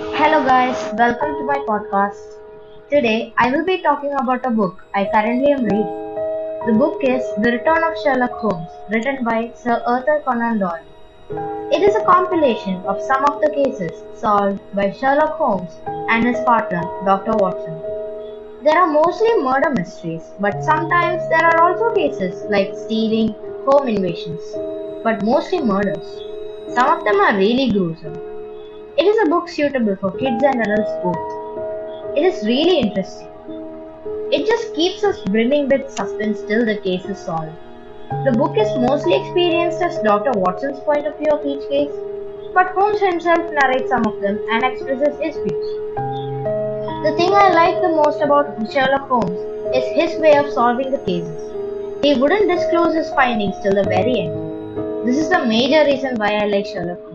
Hello, guys, welcome to my podcast. Today, I will be talking about a book I currently am reading. The book is The Return of Sherlock Holmes, written by Sir Arthur Conan Doyle. It is a compilation of some of the cases solved by Sherlock Holmes and his partner, Dr. Watson. There are mostly murder mysteries, but sometimes there are also cases like stealing, home invasions, but mostly murders. Some of them are really gruesome. It is a book suitable for kids and adults both. It is really interesting. It just keeps us brimming with suspense till the case is solved. The book is mostly experienced as Dr. Watson's point of view of each case, but Holmes himself narrates some of them and expresses his views. The thing I like the most about Sherlock Holmes is his way of solving the cases. He wouldn't disclose his findings till the very end. This is the major reason why I like Sherlock Holmes.